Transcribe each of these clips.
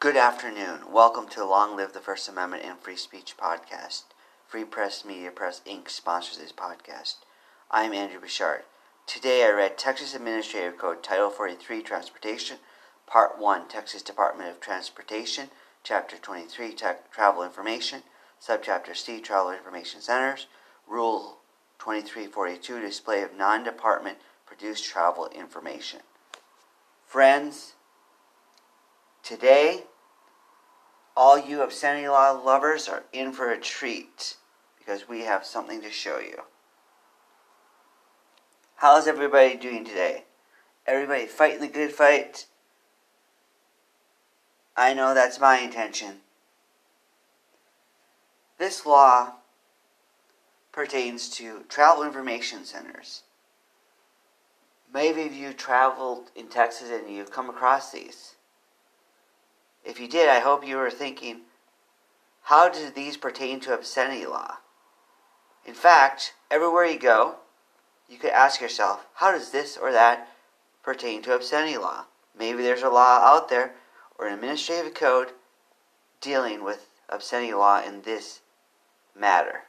Good afternoon. Welcome to Long Live the First Amendment and Free Speech podcast. Free Press Media Press Inc. sponsors this podcast. I'm Andrew Bouchard. Today I read Texas Administrative Code Title 43 Transportation, Part 1 Texas Department of Transportation, Chapter 23 Te- Travel Information, Subchapter C Travel Information Centers, Rule 2342 Display of Non Department Produced Travel Information. Friends, today all you obscenity law lovers are in for a treat because we have something to show you. How's everybody doing today? Everybody fighting the good fight? I know that's my intention. This law pertains to travel information centers. Maybe you traveled in Texas and you've come across these. If you did, I hope you were thinking, how do these pertain to obscenity law? In fact, everywhere you go, you could ask yourself, how does this or that pertain to obscenity law? Maybe there's a law out there or an administrative code dealing with obscenity law in this matter.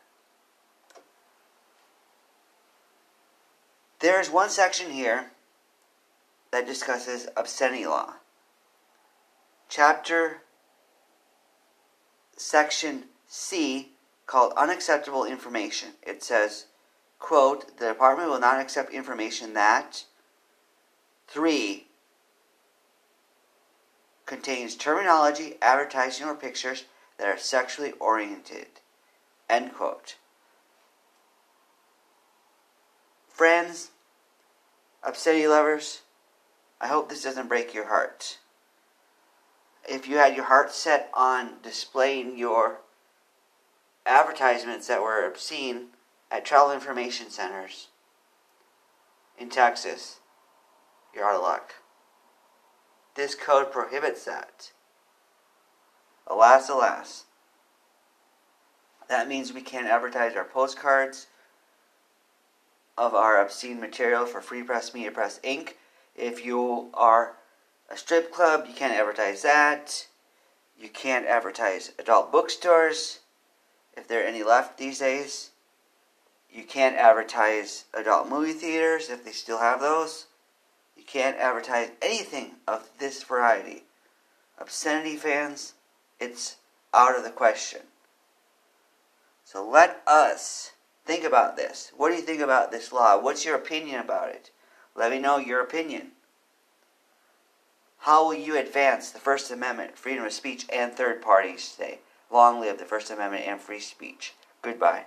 There is one section here that discusses obscenity law. Chapter Section C called Unacceptable Information. It says, quote, the department will not accept information that 3 contains terminology, advertising, or pictures that are sexually oriented. End quote. Friends, obscenity lovers, I hope this doesn't break your heart. If you had your heart set on displaying your advertisements that were obscene at travel information centers in Texas, you're out of luck. This code prohibits that. Alas, alas. That means we can't advertise our postcards of our obscene material for Free Press Media Press Inc. If you are a strip club, you can't advertise that. You can't advertise adult bookstores if there are any left these days. You can't advertise adult movie theaters if they still have those. You can't advertise anything of this variety. Obscenity fans, it's out of the question. So let us think about this. What do you think about this law? What's your opinion about it? Let me know your opinion. How will you advance the First Amendment, freedom of speech, and third parties today? Long live the First Amendment and free speech. Goodbye.